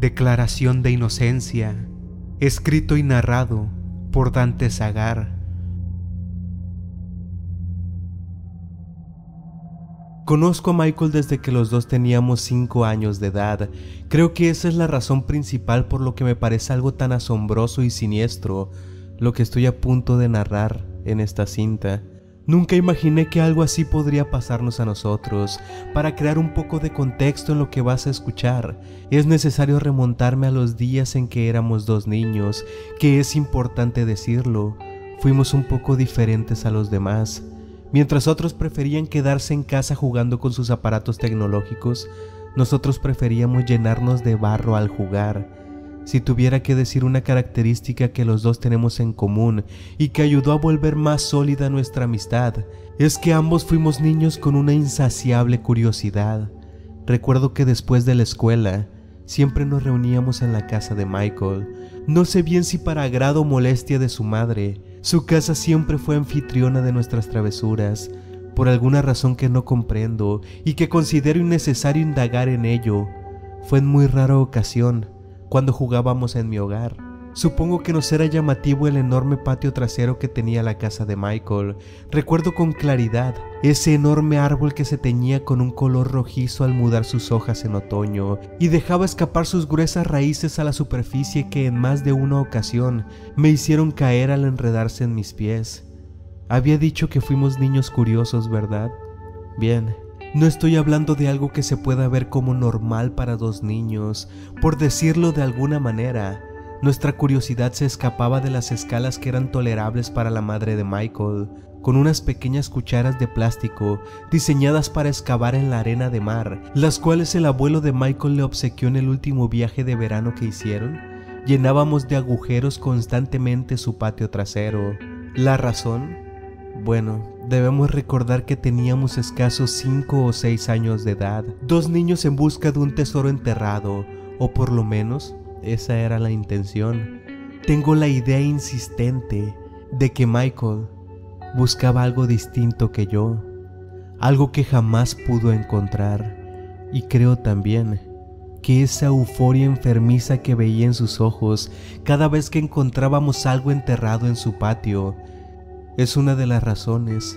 Declaración de Inocencia, escrito y narrado por Dante Zagar. Conozco a Michael desde que los dos teníamos 5 años de edad. Creo que esa es la razón principal por lo que me parece algo tan asombroso y siniestro lo que estoy a punto de narrar en esta cinta. Nunca imaginé que algo así podría pasarnos a nosotros. Para crear un poco de contexto en lo que vas a escuchar, es necesario remontarme a los días en que éramos dos niños, que es importante decirlo, fuimos un poco diferentes a los demás. Mientras otros preferían quedarse en casa jugando con sus aparatos tecnológicos, nosotros preferíamos llenarnos de barro al jugar. Si tuviera que decir una característica que los dos tenemos en común y que ayudó a volver más sólida nuestra amistad, es que ambos fuimos niños con una insaciable curiosidad. Recuerdo que después de la escuela, siempre nos reuníamos en la casa de Michael. No sé bien si para agrado o molestia de su madre, su casa siempre fue anfitriona de nuestras travesuras, por alguna razón que no comprendo y que considero innecesario indagar en ello. Fue en muy rara ocasión, cuando jugábamos en mi hogar. Supongo que nos era llamativo el enorme patio trasero que tenía la casa de Michael. Recuerdo con claridad ese enorme árbol que se teñía con un color rojizo al mudar sus hojas en otoño y dejaba escapar sus gruesas raíces a la superficie que en más de una ocasión me hicieron caer al enredarse en mis pies. Había dicho que fuimos niños curiosos, ¿verdad? Bien, no estoy hablando de algo que se pueda ver como normal para dos niños, por decirlo de alguna manera. Nuestra curiosidad se escapaba de las escalas que eran tolerables para la madre de Michael, con unas pequeñas cucharas de plástico diseñadas para excavar en la arena de mar, las cuales el abuelo de Michael le obsequió en el último viaje de verano que hicieron. Llenábamos de agujeros constantemente su patio trasero. ¿La razón? Bueno, debemos recordar que teníamos escasos 5 o 6 años de edad, dos niños en busca de un tesoro enterrado, o por lo menos esa era la intención. Tengo la idea insistente de que Michael buscaba algo distinto que yo, algo que jamás pudo encontrar. Y creo también que esa euforia enfermiza que veía en sus ojos cada vez que encontrábamos algo enterrado en su patio es una de las razones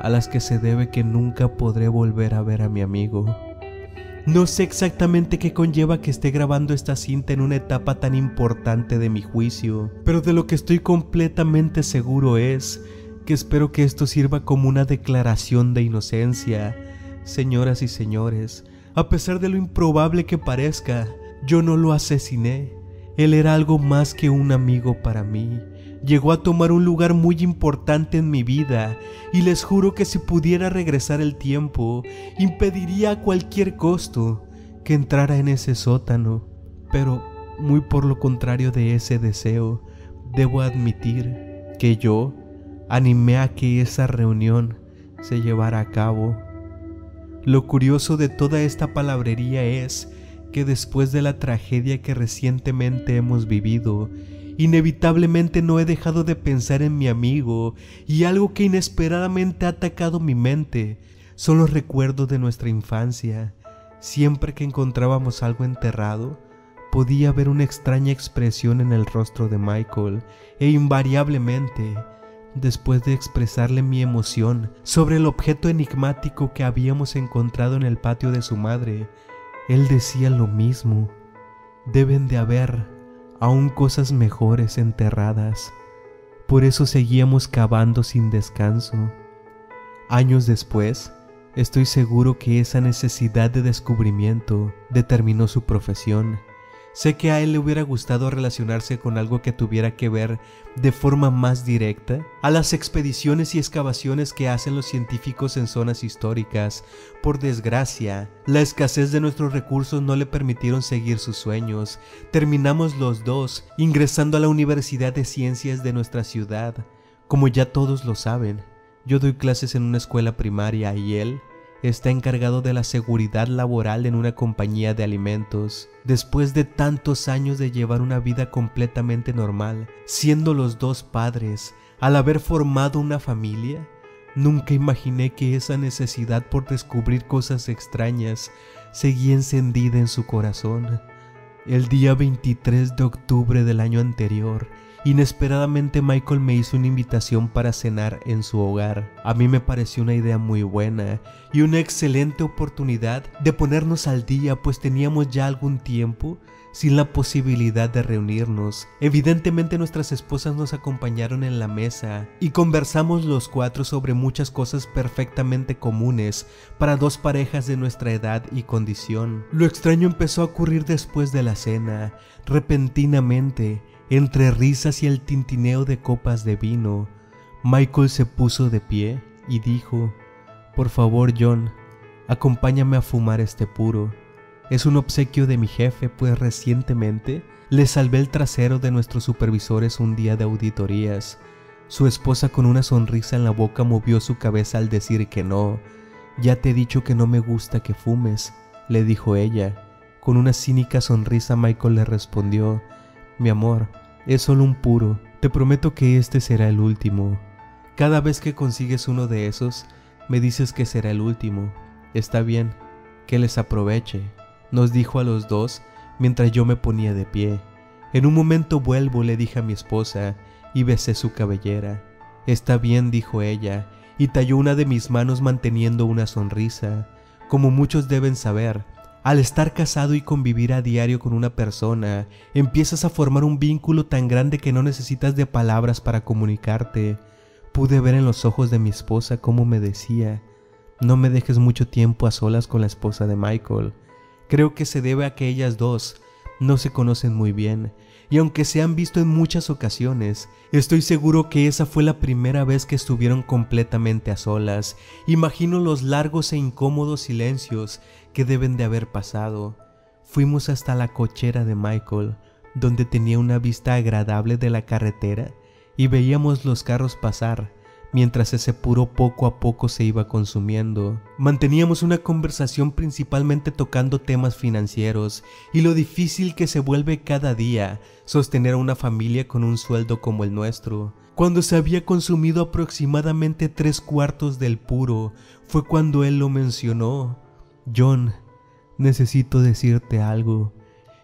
a las que se debe que nunca podré volver a ver a mi amigo. No sé exactamente qué conlleva que esté grabando esta cinta en una etapa tan importante de mi juicio, pero de lo que estoy completamente seguro es que espero que esto sirva como una declaración de inocencia. Señoras y señores, a pesar de lo improbable que parezca, yo no lo asesiné. Él era algo más que un amigo para mí. Llegó a tomar un lugar muy importante en mi vida y les juro que si pudiera regresar el tiempo, impediría a cualquier costo que entrara en ese sótano. Pero, muy por lo contrario de ese deseo, debo admitir que yo animé a que esa reunión se llevara a cabo. Lo curioso de toda esta palabrería es que después de la tragedia que recientemente hemos vivido, inevitablemente no he dejado de pensar en mi amigo y algo que inesperadamente ha atacado mi mente son los recuerdos de nuestra infancia. Siempre que encontrábamos algo enterrado, podía ver una extraña expresión en el rostro de Michael e invariablemente, después de expresarle mi emoción sobre el objeto enigmático que habíamos encontrado en el patio de su madre, él decía lo mismo. Deben de haber aún cosas mejores enterradas. Por eso seguíamos cavando sin descanso. Años después, estoy seguro que esa necesidad de descubrimiento determinó su profesión Sé que a él le hubiera gustado relacionarse con algo que tuviera que ver de forma más directa a las expediciones y excavaciones que hacen los científicos en zonas históricas. Por desgracia, la escasez de nuestros recursos no le permitieron seguir sus sueños. Terminamos los dos ingresando a la Universidad de Ciencias de nuestra ciudad. Como ya todos lo saben, yo doy clases en una escuela primaria y él está encargado de la seguridad laboral en una compañía de alimentos. Después de tantos años de llevar una vida completamente normal, siendo los dos padres, al haber formado una familia, nunca imaginé que esa necesidad por descubrir cosas extrañas seguía encendida en su corazón. El día 23 de octubre del año anterior, Inesperadamente Michael me hizo una invitación para cenar en su hogar. A mí me pareció una idea muy buena y una excelente oportunidad de ponernos al día pues teníamos ya algún tiempo sin la posibilidad de reunirnos. Evidentemente nuestras esposas nos acompañaron en la mesa y conversamos los cuatro sobre muchas cosas perfectamente comunes para dos parejas de nuestra edad y condición. Lo extraño empezó a ocurrir después de la cena. Repentinamente, entre risas y el tintineo de copas de vino, Michael se puso de pie y dijo, Por favor, John, acompáñame a fumar este puro. Es un obsequio de mi jefe, pues recientemente le salvé el trasero de nuestros supervisores un día de auditorías. Su esposa con una sonrisa en la boca movió su cabeza al decir que no. Ya te he dicho que no me gusta que fumes, le dijo ella. Con una cínica sonrisa Michael le respondió, mi amor, es solo un puro. Te prometo que este será el último. Cada vez que consigues uno de esos, me dices que será el último. Está bien, que les aproveche, nos dijo a los dos mientras yo me ponía de pie. En un momento vuelvo, le dije a mi esposa, y besé su cabellera. Está bien, dijo ella, y talló una de mis manos manteniendo una sonrisa. Como muchos deben saber, al estar casado y convivir a diario con una persona, empiezas a formar un vínculo tan grande que no necesitas de palabras para comunicarte. Pude ver en los ojos de mi esposa cómo me decía, no me dejes mucho tiempo a solas con la esposa de Michael. Creo que se debe a que ellas dos no se conocen muy bien, y aunque se han visto en muchas ocasiones, estoy seguro que esa fue la primera vez que estuvieron completamente a solas. Imagino los largos e incómodos silencios que deben de haber pasado. Fuimos hasta la cochera de Michael, donde tenía una vista agradable de la carretera y veíamos los carros pasar mientras ese puro poco a poco se iba consumiendo. Manteníamos una conversación principalmente tocando temas financieros y lo difícil que se vuelve cada día sostener a una familia con un sueldo como el nuestro. Cuando se había consumido aproximadamente tres cuartos del puro, fue cuando él lo mencionó. John, necesito decirte algo.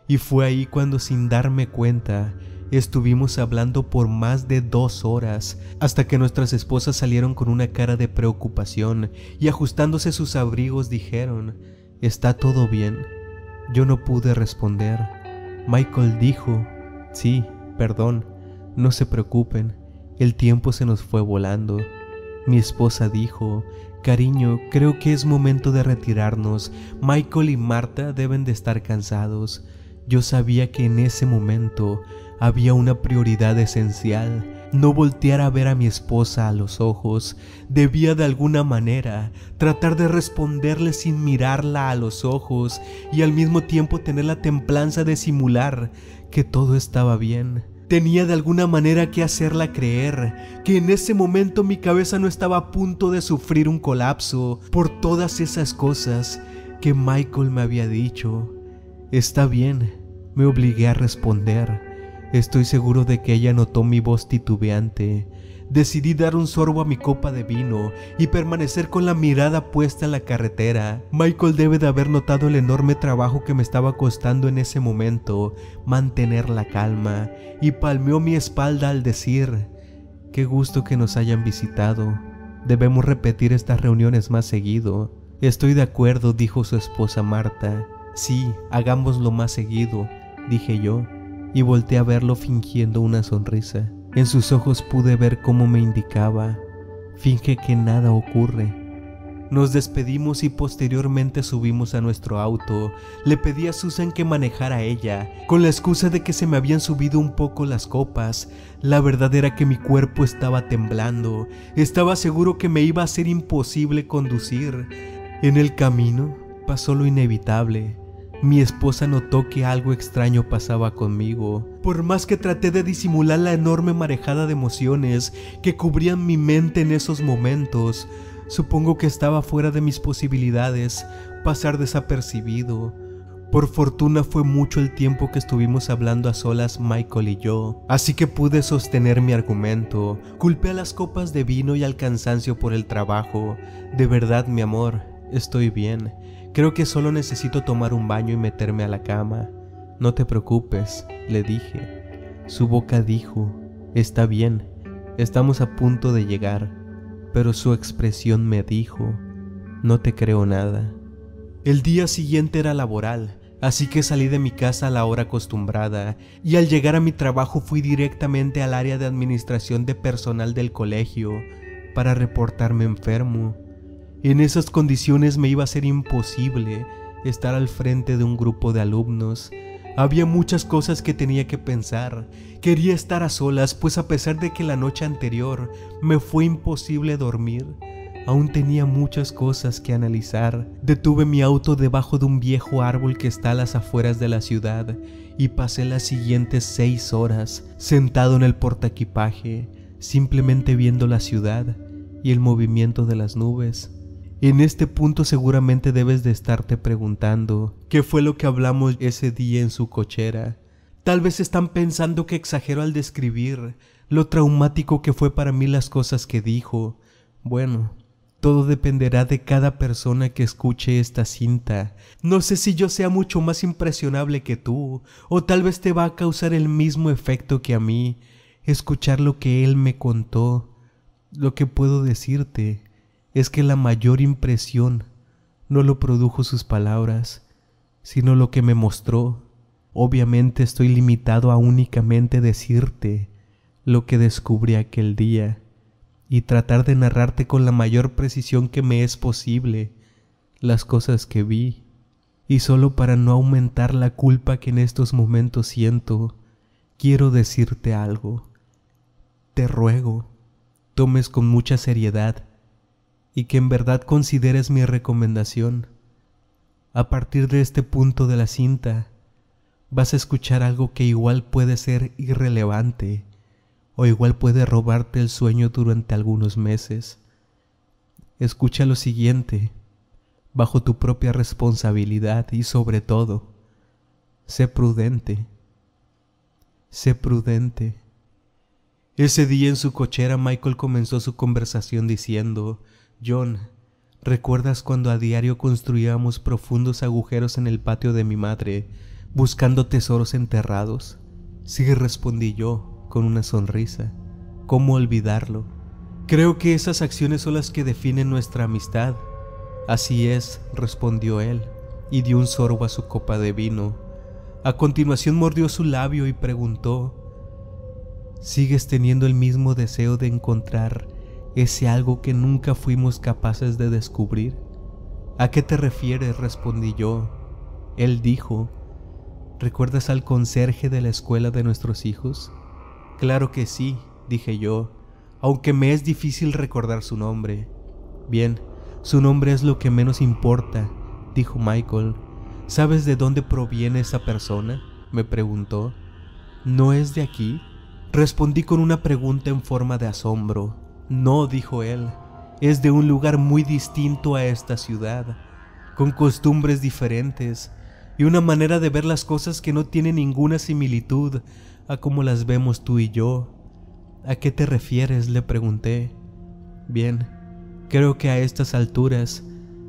Y fue ahí cuando sin darme cuenta, Estuvimos hablando por más de dos horas hasta que nuestras esposas salieron con una cara de preocupación y ajustándose sus abrigos dijeron, ¿está todo bien? Yo no pude responder. Michael dijo, sí, perdón, no se preocupen, el tiempo se nos fue volando. Mi esposa dijo, cariño, creo que es momento de retirarnos. Michael y Marta deben de estar cansados. Yo sabía que en ese momento había una prioridad esencial. No voltear a ver a mi esposa a los ojos. Debía de alguna manera tratar de responderle sin mirarla a los ojos y al mismo tiempo tener la templanza de simular que todo estaba bien. Tenía de alguna manera que hacerla creer que en ese momento mi cabeza no estaba a punto de sufrir un colapso por todas esas cosas que Michael me había dicho. Está bien, me obligué a responder. Estoy seguro de que ella notó mi voz titubeante. Decidí dar un sorbo a mi copa de vino y permanecer con la mirada puesta en la carretera. Michael debe de haber notado el enorme trabajo que me estaba costando en ese momento mantener la calma y palmeó mi espalda al decir, qué gusto que nos hayan visitado. Debemos repetir estas reuniones más seguido. Estoy de acuerdo, dijo su esposa Marta. Sí, hagámoslo más seguido, dije yo y volteé a verlo fingiendo una sonrisa. En sus ojos pude ver cómo me indicaba, finge que nada ocurre. Nos despedimos y posteriormente subimos a nuestro auto. Le pedí a Susan que manejara ella, con la excusa de que se me habían subido un poco las copas. La verdad era que mi cuerpo estaba temblando. Estaba seguro que me iba a ser imposible conducir. En el camino pasó lo inevitable. Mi esposa notó que algo extraño pasaba conmigo. Por más que traté de disimular la enorme marejada de emociones que cubrían mi mente en esos momentos, supongo que estaba fuera de mis posibilidades pasar desapercibido. Por fortuna fue mucho el tiempo que estuvimos hablando a solas Michael y yo, así que pude sostener mi argumento. Culpé a las copas de vino y al cansancio por el trabajo. De verdad, mi amor, estoy bien. Creo que solo necesito tomar un baño y meterme a la cama. No te preocupes, le dije. Su boca dijo, está bien, estamos a punto de llegar, pero su expresión me dijo, no te creo nada. El día siguiente era laboral, así que salí de mi casa a la hora acostumbrada y al llegar a mi trabajo fui directamente al área de administración de personal del colegio para reportarme enfermo. En esas condiciones me iba a ser imposible estar al frente de un grupo de alumnos. Había muchas cosas que tenía que pensar. Quería estar a solas, pues a pesar de que la noche anterior me fue imposible dormir, Aún tenía muchas cosas que analizar. Detuve mi auto debajo de un viejo árbol que está a las afueras de la ciudad y pasé las siguientes seis horas sentado en el portaequipaje, simplemente viendo la ciudad y el movimiento de las nubes. En este punto seguramente debes de estarte preguntando qué fue lo que hablamos ese día en su cochera. Tal vez están pensando que exagero al describir lo traumático que fue para mí las cosas que dijo. Bueno, todo dependerá de cada persona que escuche esta cinta. No sé si yo sea mucho más impresionable que tú, o tal vez te va a causar el mismo efecto que a mí, escuchar lo que él me contó. Lo que puedo decirte es que la mayor impresión no lo produjo sus palabras, sino lo que me mostró. Obviamente estoy limitado a únicamente decirte lo que descubrí aquel día y tratar de narrarte con la mayor precisión que me es posible las cosas que vi. Y solo para no aumentar la culpa que en estos momentos siento, quiero decirte algo. Te ruego, tomes con mucha seriedad y que en verdad consideres mi recomendación. A partir de este punto de la cinta, vas a escuchar algo que igual puede ser irrelevante o igual puede robarte el sueño durante algunos meses. Escucha lo siguiente, bajo tu propia responsabilidad y sobre todo, sé prudente, sé prudente. Ese día en su cochera Michael comenzó su conversación diciendo, John, ¿recuerdas cuando a diario construíamos profundos agujeros en el patio de mi madre, buscando tesoros enterrados? Sí, respondí yo, con una sonrisa. ¿Cómo olvidarlo? Creo que esas acciones son las que definen nuestra amistad. Así es, respondió él, y dio un sorbo a su copa de vino. A continuación mordió su labio y preguntó, ¿Sigues teniendo el mismo deseo de encontrar ese algo que nunca fuimos capaces de descubrir? ¿A qué te refieres? respondí yo. Él dijo, ¿recuerdas al conserje de la escuela de nuestros hijos? Claro que sí, dije yo, aunque me es difícil recordar su nombre. Bien, su nombre es lo que menos importa, dijo Michael. ¿Sabes de dónde proviene esa persona? me preguntó. ¿No es de aquí? Respondí con una pregunta en forma de asombro. No, dijo él, es de un lugar muy distinto a esta ciudad, con costumbres diferentes y una manera de ver las cosas que no tiene ninguna similitud a como las vemos tú y yo. ¿A qué te refieres? le pregunté. Bien, creo que a estas alturas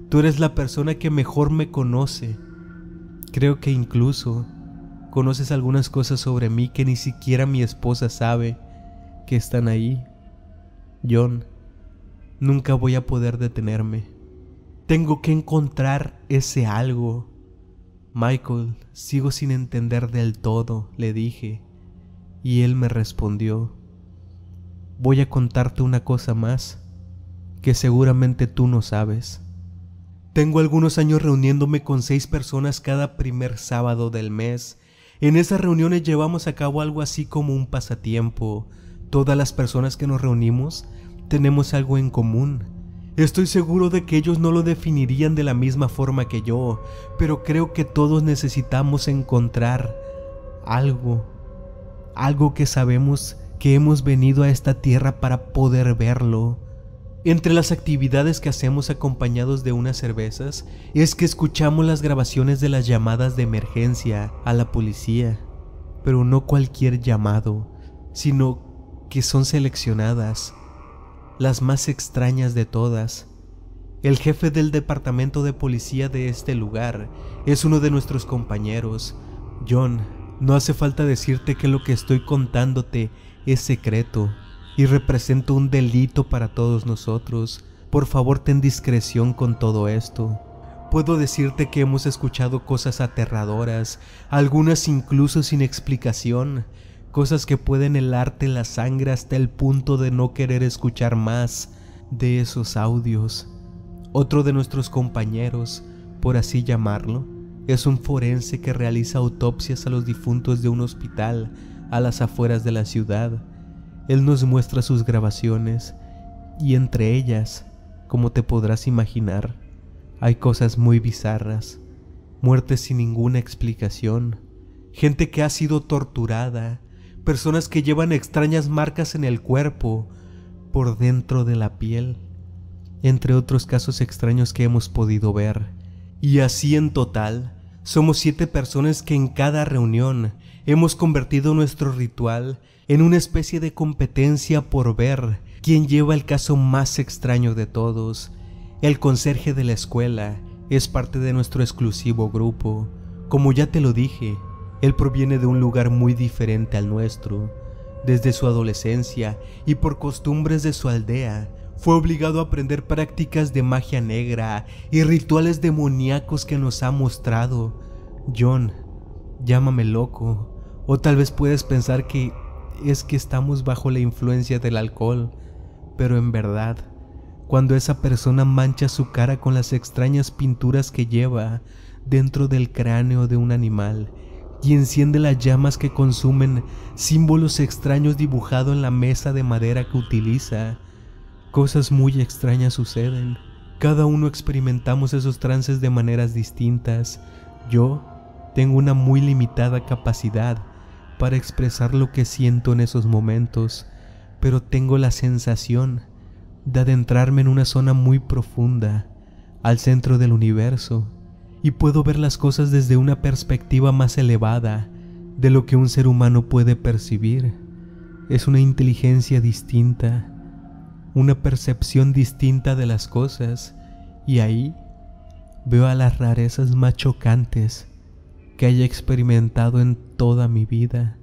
tú eres la persona que mejor me conoce. Creo que incluso conoces algunas cosas sobre mí que ni siquiera mi esposa sabe que están ahí. John, nunca voy a poder detenerme. Tengo que encontrar ese algo. Michael, sigo sin entender del todo, le dije. Y él me respondió, voy a contarte una cosa más que seguramente tú no sabes. Tengo algunos años reuniéndome con seis personas cada primer sábado del mes. En esas reuniones llevamos a cabo algo así como un pasatiempo. Todas las personas que nos reunimos tenemos algo en común. Estoy seguro de que ellos no lo definirían de la misma forma que yo, pero creo que todos necesitamos encontrar algo algo que sabemos que hemos venido a esta tierra para poder verlo. Entre las actividades que hacemos acompañados de unas cervezas es que escuchamos las grabaciones de las llamadas de emergencia a la policía, pero no cualquier llamado, sino que son seleccionadas, las más extrañas de todas. El jefe del departamento de policía de este lugar es uno de nuestros compañeros, John, no hace falta decirte que lo que estoy contándote es secreto y representa un delito para todos nosotros. Por favor, ten discreción con todo esto. Puedo decirte que hemos escuchado cosas aterradoras, algunas incluso sin explicación, cosas que pueden helarte la sangre hasta el punto de no querer escuchar más de esos audios. Otro de nuestros compañeros, por así llamarlo, es un forense que realiza autopsias a los difuntos de un hospital a las afueras de la ciudad. Él nos muestra sus grabaciones y entre ellas, como te podrás imaginar, hay cosas muy bizarras, muertes sin ninguna explicación, gente que ha sido torturada, personas que llevan extrañas marcas en el cuerpo, por dentro de la piel, entre otros casos extraños que hemos podido ver. Y así en total, somos siete personas que en cada reunión hemos convertido nuestro ritual en una especie de competencia por ver quién lleva el caso más extraño de todos. El conserje de la escuela es parte de nuestro exclusivo grupo. Como ya te lo dije, él proviene de un lugar muy diferente al nuestro. Desde su adolescencia y por costumbres de su aldea, fue obligado a aprender prácticas de magia negra y rituales demoníacos que nos ha mostrado. John, llámame loco, o tal vez puedes pensar que es que estamos bajo la influencia del alcohol, pero en verdad, cuando esa persona mancha su cara con las extrañas pinturas que lleva dentro del cráneo de un animal y enciende las llamas que consumen símbolos extraños dibujados en la mesa de madera que utiliza, Cosas muy extrañas suceden. Cada uno experimentamos esos trances de maneras distintas. Yo tengo una muy limitada capacidad para expresar lo que siento en esos momentos, pero tengo la sensación de adentrarme en una zona muy profunda, al centro del universo, y puedo ver las cosas desde una perspectiva más elevada de lo que un ser humano puede percibir. Es una inteligencia distinta una percepción distinta de las cosas y ahí veo a las rarezas más chocantes que haya experimentado en toda mi vida.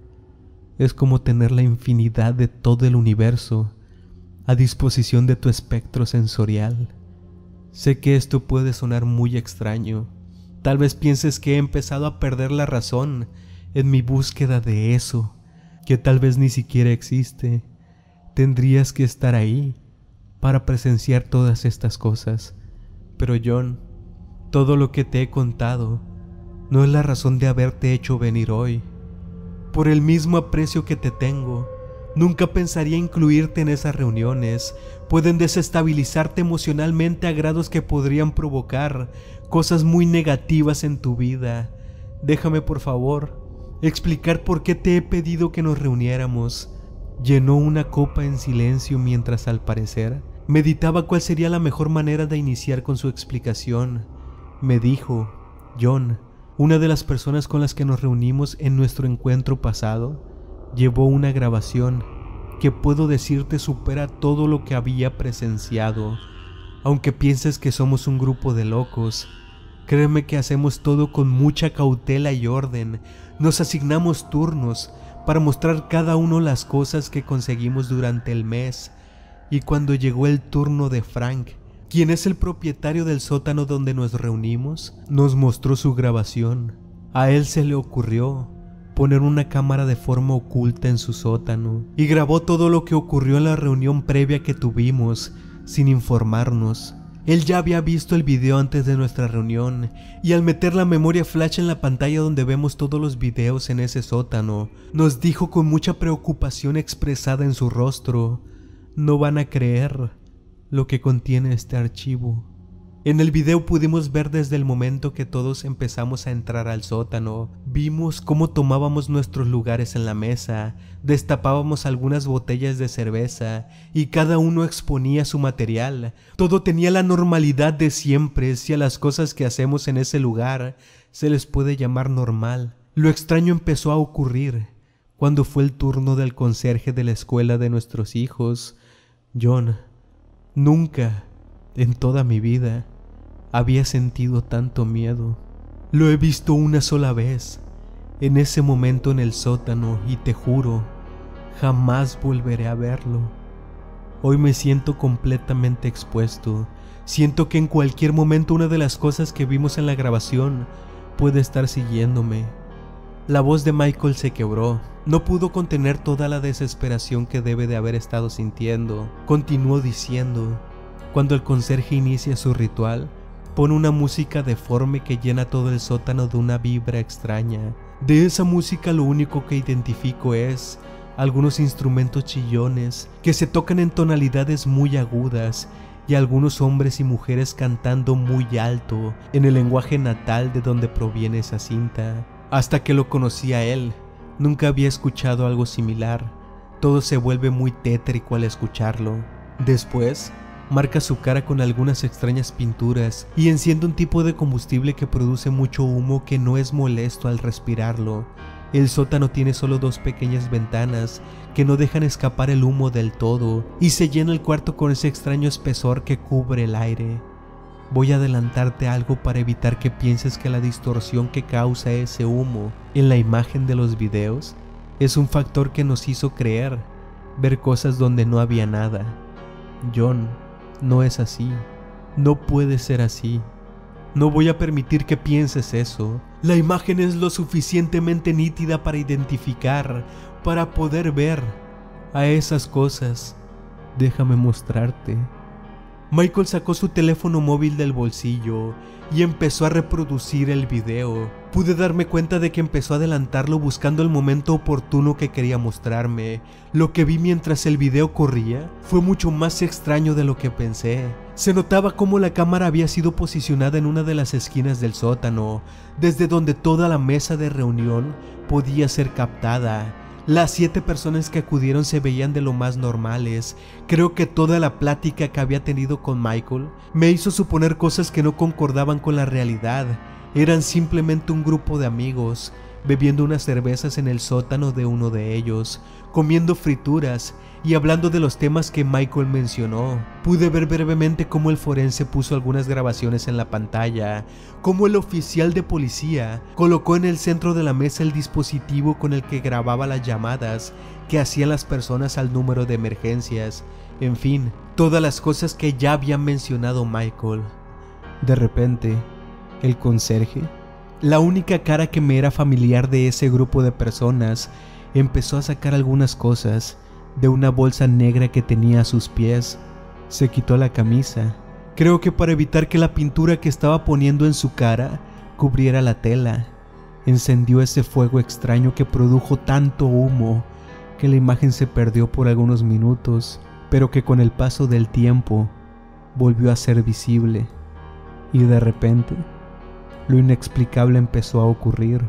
Es como tener la infinidad de todo el universo a disposición de tu espectro sensorial. Sé que esto puede sonar muy extraño. Tal vez pienses que he empezado a perder la razón en mi búsqueda de eso, que tal vez ni siquiera existe. Tendrías que estar ahí para presenciar todas estas cosas. Pero John, todo lo que te he contado no es la razón de haberte hecho venir hoy. Por el mismo aprecio que te tengo, nunca pensaría incluirte en esas reuniones. Pueden desestabilizarte emocionalmente a grados que podrían provocar cosas muy negativas en tu vida. Déjame por favor explicar por qué te he pedido que nos reuniéramos. Llenó una copa en silencio mientras al parecer Meditaba cuál sería la mejor manera de iniciar con su explicación. Me dijo, John, una de las personas con las que nos reunimos en nuestro encuentro pasado, llevó una grabación que puedo decirte supera todo lo que había presenciado. Aunque pienses que somos un grupo de locos, créeme que hacemos todo con mucha cautela y orden. Nos asignamos turnos para mostrar cada uno las cosas que conseguimos durante el mes y cuando llegó el turno de Frank, quien es el propietario del sótano donde nos reunimos, nos mostró su grabación. A él se le ocurrió poner una cámara de forma oculta en su sótano y grabó todo lo que ocurrió en la reunión previa que tuvimos sin informarnos. Él ya había visto el video antes de nuestra reunión y al meter la memoria flash en la pantalla donde vemos todos los videos en ese sótano, nos dijo con mucha preocupación expresada en su rostro, no van a creer lo que contiene este archivo. En el video pudimos ver desde el momento que todos empezamos a entrar al sótano, vimos cómo tomábamos nuestros lugares en la mesa, destapábamos algunas botellas de cerveza y cada uno exponía su material. Todo tenía la normalidad de siempre si a las cosas que hacemos en ese lugar se les puede llamar normal. Lo extraño empezó a ocurrir cuando fue el turno del conserje de la escuela de nuestros hijos. John, nunca en toda mi vida había sentido tanto miedo. Lo he visto una sola vez en ese momento en el sótano y te juro, jamás volveré a verlo. Hoy me siento completamente expuesto. Siento que en cualquier momento una de las cosas que vimos en la grabación puede estar siguiéndome. La voz de Michael se quebró. No pudo contener toda la desesperación que debe de haber estado sintiendo. Continuó diciendo, cuando el conserje inicia su ritual, pone una música deforme que llena todo el sótano de una vibra extraña. De esa música lo único que identifico es algunos instrumentos chillones que se tocan en tonalidades muy agudas y algunos hombres y mujeres cantando muy alto en el lenguaje natal de donde proviene esa cinta. Hasta que lo conocí a él, nunca había escuchado algo similar. Todo se vuelve muy tétrico al escucharlo. Después, marca su cara con algunas extrañas pinturas y enciende un tipo de combustible que produce mucho humo que no es molesto al respirarlo. El sótano tiene solo dos pequeñas ventanas que no dejan escapar el humo del todo y se llena el cuarto con ese extraño espesor que cubre el aire. Voy a adelantarte algo para evitar que pienses que la distorsión que causa ese humo en la imagen de los videos es un factor que nos hizo creer ver cosas donde no había nada. John, no es así. No puede ser así. No voy a permitir que pienses eso. La imagen es lo suficientemente nítida para identificar, para poder ver a esas cosas. Déjame mostrarte. Michael sacó su teléfono móvil del bolsillo y empezó a reproducir el video. Pude darme cuenta de que empezó a adelantarlo buscando el momento oportuno que quería mostrarme. Lo que vi mientras el video corría fue mucho más extraño de lo que pensé. Se notaba cómo la cámara había sido posicionada en una de las esquinas del sótano, desde donde toda la mesa de reunión podía ser captada. Las siete personas que acudieron se veían de lo más normales. Creo que toda la plática que había tenido con Michael me hizo suponer cosas que no concordaban con la realidad. Eran simplemente un grupo de amigos, bebiendo unas cervezas en el sótano de uno de ellos, comiendo frituras y hablando de los temas que Michael mencionó. Pude ver brevemente cómo el forense puso algunas grabaciones en la pantalla, cómo el oficial de policía colocó en el centro de la mesa el dispositivo con el que grababa las llamadas que hacían las personas al número de emergencias, en fin, todas las cosas que ya había mencionado Michael. De repente, el conserje, la única cara que me era familiar de ese grupo de personas, empezó a sacar algunas cosas de una bolsa negra que tenía a sus pies. Se quitó la camisa, creo que para evitar que la pintura que estaba poniendo en su cara cubriera la tela. Encendió ese fuego extraño que produjo tanto humo que la imagen se perdió por algunos minutos, pero que con el paso del tiempo volvió a ser visible. Y de repente, lo inexplicable empezó a ocurrir.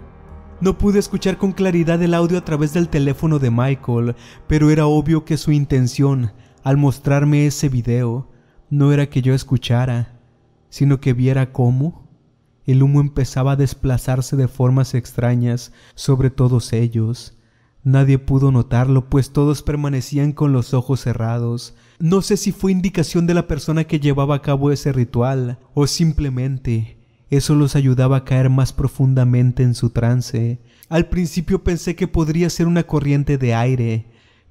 No pude escuchar con claridad el audio a través del teléfono de Michael, pero era obvio que su intención, al mostrarme ese video, no era que yo escuchara, sino que viera cómo el humo empezaba a desplazarse de formas extrañas sobre todos ellos. Nadie pudo notarlo, pues todos permanecían con los ojos cerrados. No sé si fue indicación de la persona que llevaba a cabo ese ritual, o simplemente eso los ayudaba a caer más profundamente en su trance. Al principio pensé que podría ser una corriente de aire,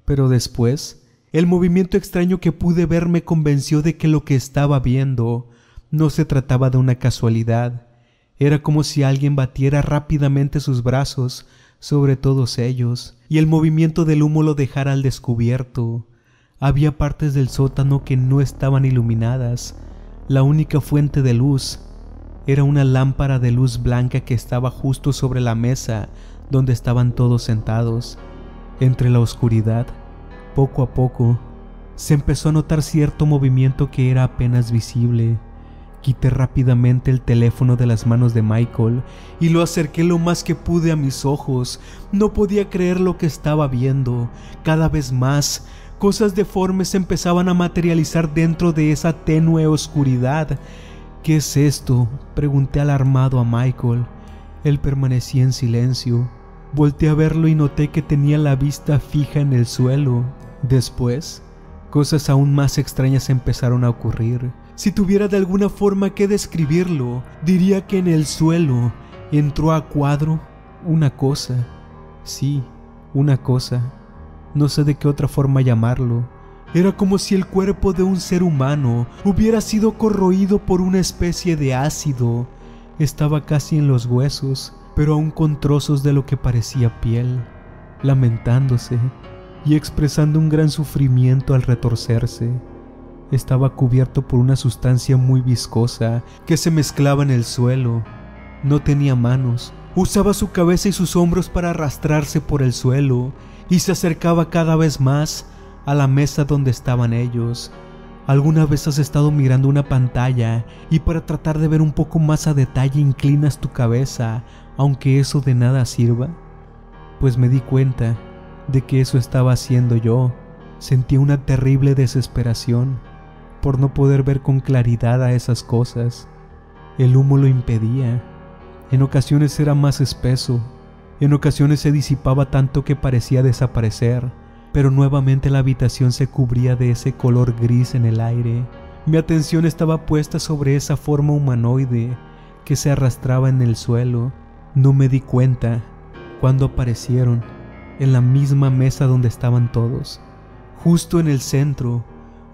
pero después el movimiento extraño que pude ver me convenció de que lo que estaba viendo no se trataba de una casualidad. Era como si alguien batiera rápidamente sus brazos sobre todos ellos, y el movimiento del humo lo dejara al descubierto. Había partes del sótano que no estaban iluminadas. La única fuente de luz era una lámpara de luz blanca que estaba justo sobre la mesa donde estaban todos sentados. Entre la oscuridad, poco a poco, se empezó a notar cierto movimiento que era apenas visible. Quité rápidamente el teléfono de las manos de Michael y lo acerqué lo más que pude a mis ojos. No podía creer lo que estaba viendo. Cada vez más, cosas deformes empezaban a materializar dentro de esa tenue oscuridad. ¿Qué es esto? Pregunté alarmado a Michael. Él permanecía en silencio. Volté a verlo y noté que tenía la vista fija en el suelo. Después, cosas aún más extrañas empezaron a ocurrir. Si tuviera de alguna forma que describirlo, diría que en el suelo entró a cuadro una cosa, sí, una cosa, no sé de qué otra forma llamarlo. Era como si el cuerpo de un ser humano hubiera sido corroído por una especie de ácido. Estaba casi en los huesos, pero aún con trozos de lo que parecía piel, lamentándose y expresando un gran sufrimiento al retorcerse. Estaba cubierto por una sustancia muy viscosa que se mezclaba en el suelo. No tenía manos, usaba su cabeza y sus hombros para arrastrarse por el suelo y se acercaba cada vez más a la mesa donde estaban ellos. ¿Alguna vez has estado mirando una pantalla y para tratar de ver un poco más a detalle inclinas tu cabeza, aunque eso de nada sirva? Pues me di cuenta de que eso estaba haciendo yo. Sentí una terrible desesperación por no poder ver con claridad a esas cosas. El humo lo impedía. En ocasiones era más espeso, en ocasiones se disipaba tanto que parecía desaparecer, pero nuevamente la habitación se cubría de ese color gris en el aire. Mi atención estaba puesta sobre esa forma humanoide que se arrastraba en el suelo. No me di cuenta cuando aparecieron en la misma mesa donde estaban todos, justo en el centro,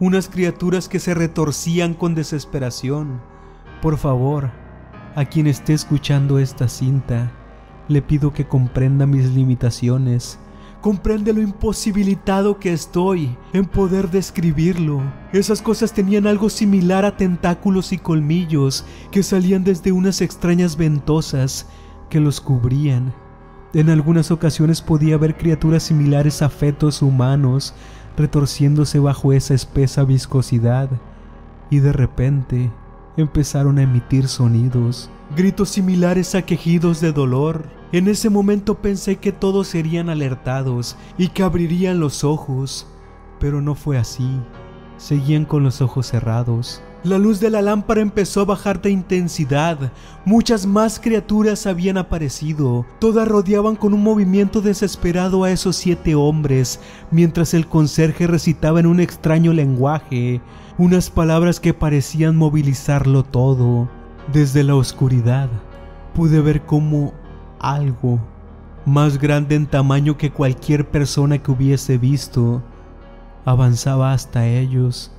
unas criaturas que se retorcían con desesperación. Por favor, a quien esté escuchando esta cinta, le pido que comprenda mis limitaciones. Comprende lo imposibilitado que estoy en poder describirlo. Esas cosas tenían algo similar a tentáculos y colmillos que salían desde unas extrañas ventosas que los cubrían. En algunas ocasiones podía ver criaturas similares a fetos humanos retorciéndose bajo esa espesa viscosidad y de repente empezaron a emitir sonidos, gritos similares a quejidos de dolor. En ese momento pensé que todos serían alertados y que abrirían los ojos, pero no fue así. Seguían con los ojos cerrados. La luz de la lámpara empezó a bajar de intensidad. Muchas más criaturas habían aparecido. Todas rodeaban con un movimiento desesperado a esos siete hombres, mientras el conserje recitaba en un extraño lenguaje unas palabras que parecían movilizarlo todo. Desde la oscuridad pude ver cómo algo más grande en tamaño que cualquier persona que hubiese visto avanzaba hasta ellos.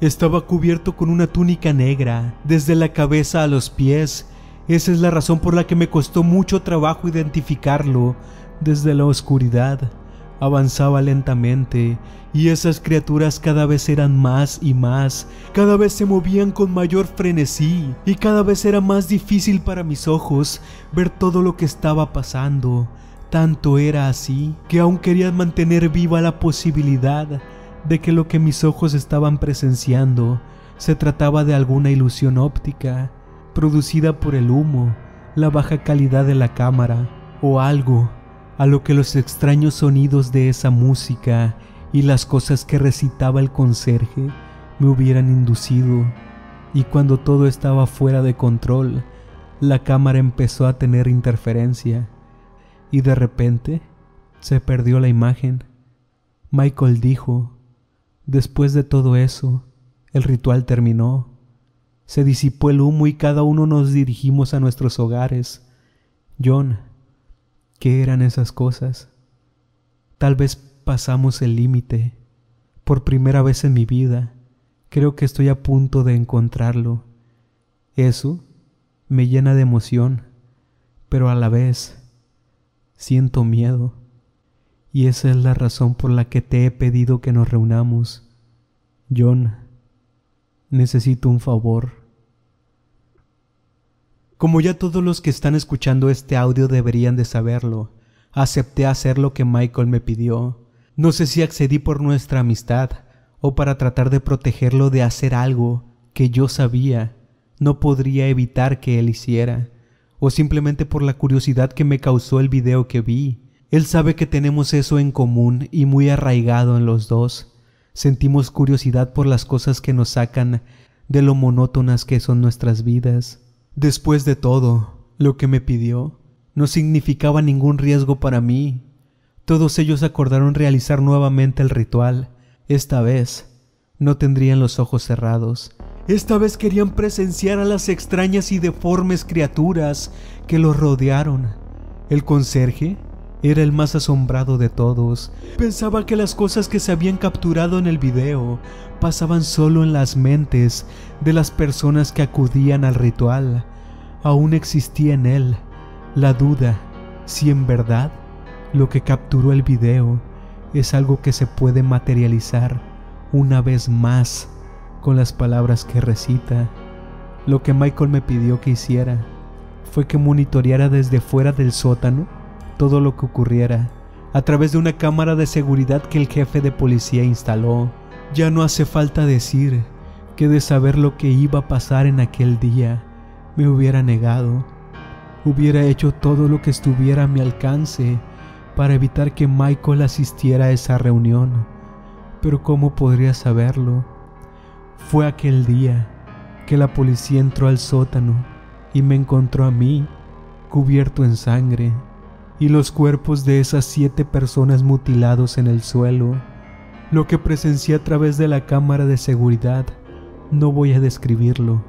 Estaba cubierto con una túnica negra, desde la cabeza a los pies. Esa es la razón por la que me costó mucho trabajo identificarlo. Desde la oscuridad avanzaba lentamente y esas criaturas cada vez eran más y más, cada vez se movían con mayor frenesí y cada vez era más difícil para mis ojos ver todo lo que estaba pasando. Tanto era así que aún quería mantener viva la posibilidad de que lo que mis ojos estaban presenciando se trataba de alguna ilusión óptica producida por el humo, la baja calidad de la cámara o algo a lo que los extraños sonidos de esa música y las cosas que recitaba el conserje me hubieran inducido. Y cuando todo estaba fuera de control, la cámara empezó a tener interferencia y de repente se perdió la imagen. Michael dijo, después de todo eso, el ritual terminó. Se disipó el humo y cada uno nos dirigimos a nuestros hogares. John, ¿Qué eran esas cosas? Tal vez pasamos el límite. Por primera vez en mi vida, creo que estoy a punto de encontrarlo. Eso me llena de emoción, pero a la vez siento miedo. Y esa es la razón por la que te he pedido que nos reunamos. John, necesito un favor. Como ya todos los que están escuchando este audio deberían de saberlo, acepté hacer lo que Michael me pidió. No sé si accedí por nuestra amistad o para tratar de protegerlo de hacer algo que yo sabía no podría evitar que él hiciera, o simplemente por la curiosidad que me causó el video que vi. Él sabe que tenemos eso en común y muy arraigado en los dos. Sentimos curiosidad por las cosas que nos sacan de lo monótonas que son nuestras vidas. Después de todo, lo que me pidió no significaba ningún riesgo para mí. Todos ellos acordaron realizar nuevamente el ritual. Esta vez no tendrían los ojos cerrados. Esta vez querían presenciar a las extrañas y deformes criaturas que los rodearon. El conserje era el más asombrado de todos. Pensaba que las cosas que se habían capturado en el video pasaban solo en las mentes de las personas que acudían al ritual. Aún existía en él la duda si en verdad lo que capturó el video es algo que se puede materializar una vez más con las palabras que recita. Lo que Michael me pidió que hiciera fue que monitoreara desde fuera del sótano todo lo que ocurriera a través de una cámara de seguridad que el jefe de policía instaló. Ya no hace falta decir que de saber lo que iba a pasar en aquel día, me hubiera negado. Hubiera hecho todo lo que estuviera a mi alcance para evitar que Michael asistiera a esa reunión. Pero ¿cómo podría saberlo? Fue aquel día que la policía entró al sótano y me encontró a mí cubierto en sangre y los cuerpos de esas siete personas mutilados en el suelo. Lo que presencié a través de la cámara de seguridad, no voy a describirlo,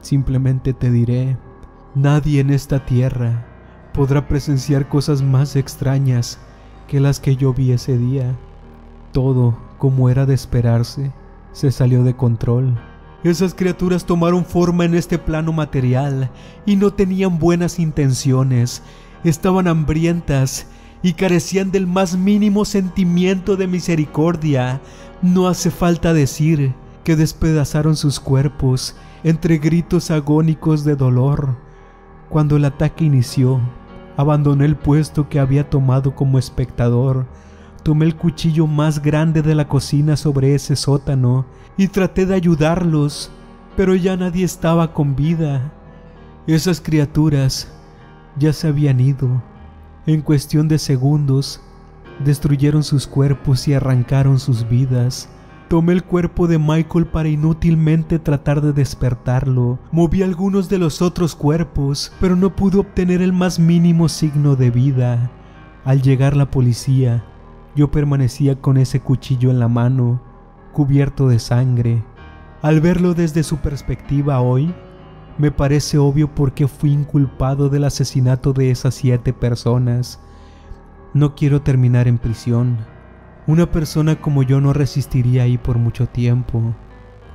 simplemente te diré, nadie en esta tierra podrá presenciar cosas más extrañas que las que yo vi ese día. Todo, como era de esperarse, se salió de control. Esas criaturas tomaron forma en este plano material y no tenían buenas intenciones estaban hambrientas y carecían del más mínimo sentimiento de misericordia. No hace falta decir que despedazaron sus cuerpos entre gritos agónicos de dolor. Cuando el ataque inició, abandoné el puesto que había tomado como espectador, tomé el cuchillo más grande de la cocina sobre ese sótano y traté de ayudarlos, pero ya nadie estaba con vida. Esas criaturas ya se habían ido. En cuestión de segundos, destruyeron sus cuerpos y arrancaron sus vidas. Tomé el cuerpo de Michael para inútilmente tratar de despertarlo. Moví algunos de los otros cuerpos, pero no pude obtener el más mínimo signo de vida. Al llegar la policía, yo permanecía con ese cuchillo en la mano, cubierto de sangre. Al verlo desde su perspectiva hoy, me parece obvio por qué fui inculpado del asesinato de esas siete personas. No quiero terminar en prisión. Una persona como yo no resistiría ahí por mucho tiempo,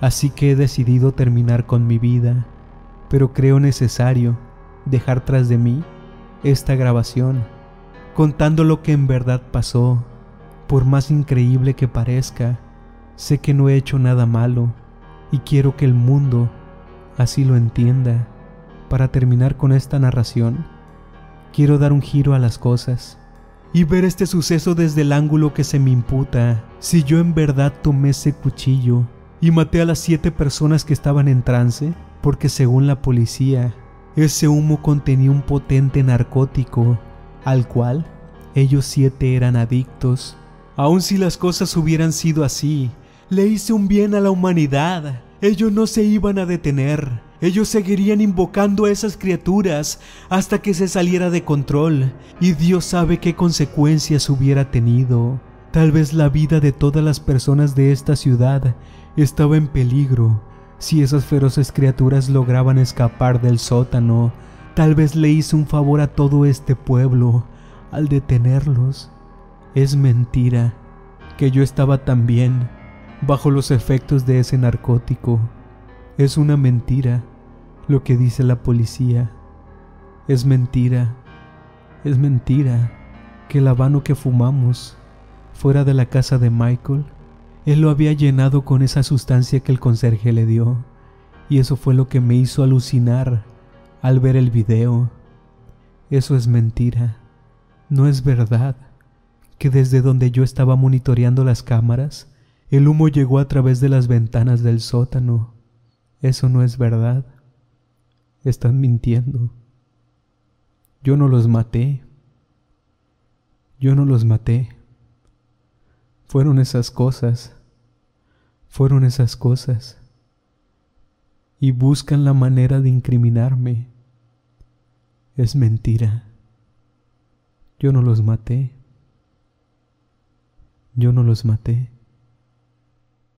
así que he decidido terminar con mi vida, pero creo necesario dejar tras de mí esta grabación, contando lo que en verdad pasó. Por más increíble que parezca, sé que no he hecho nada malo y quiero que el mundo así lo entienda. Para terminar con esta narración, quiero dar un giro a las cosas y ver este suceso desde el ángulo que se me imputa. Si yo en verdad tomé ese cuchillo y maté a las siete personas que estaban en trance, porque según la policía, ese humo contenía un potente narcótico, al cual ellos siete eran adictos. Aun si las cosas hubieran sido así, le hice un bien a la humanidad. Ellos no se iban a detener. Ellos seguirían invocando a esas criaturas hasta que se saliera de control, y Dios sabe qué consecuencias hubiera tenido. Tal vez la vida de todas las personas de esta ciudad estaba en peligro si esas feroces criaturas lograban escapar del sótano. Tal vez le hice un favor a todo este pueblo al detenerlos. Es mentira que yo estaba tan bien bajo los efectos de ese narcótico. Es una mentira lo que dice la policía. Es mentira, es mentira que el habano que fumamos fuera de la casa de Michael, él lo había llenado con esa sustancia que el conserje le dio. Y eso fue lo que me hizo alucinar al ver el video. Eso es mentira. No es verdad que desde donde yo estaba monitoreando las cámaras, el humo llegó a través de las ventanas del sótano. Eso no es verdad. Están mintiendo. Yo no los maté. Yo no los maté. Fueron esas cosas. Fueron esas cosas. Y buscan la manera de incriminarme. Es mentira. Yo no los maté. Yo no los maté.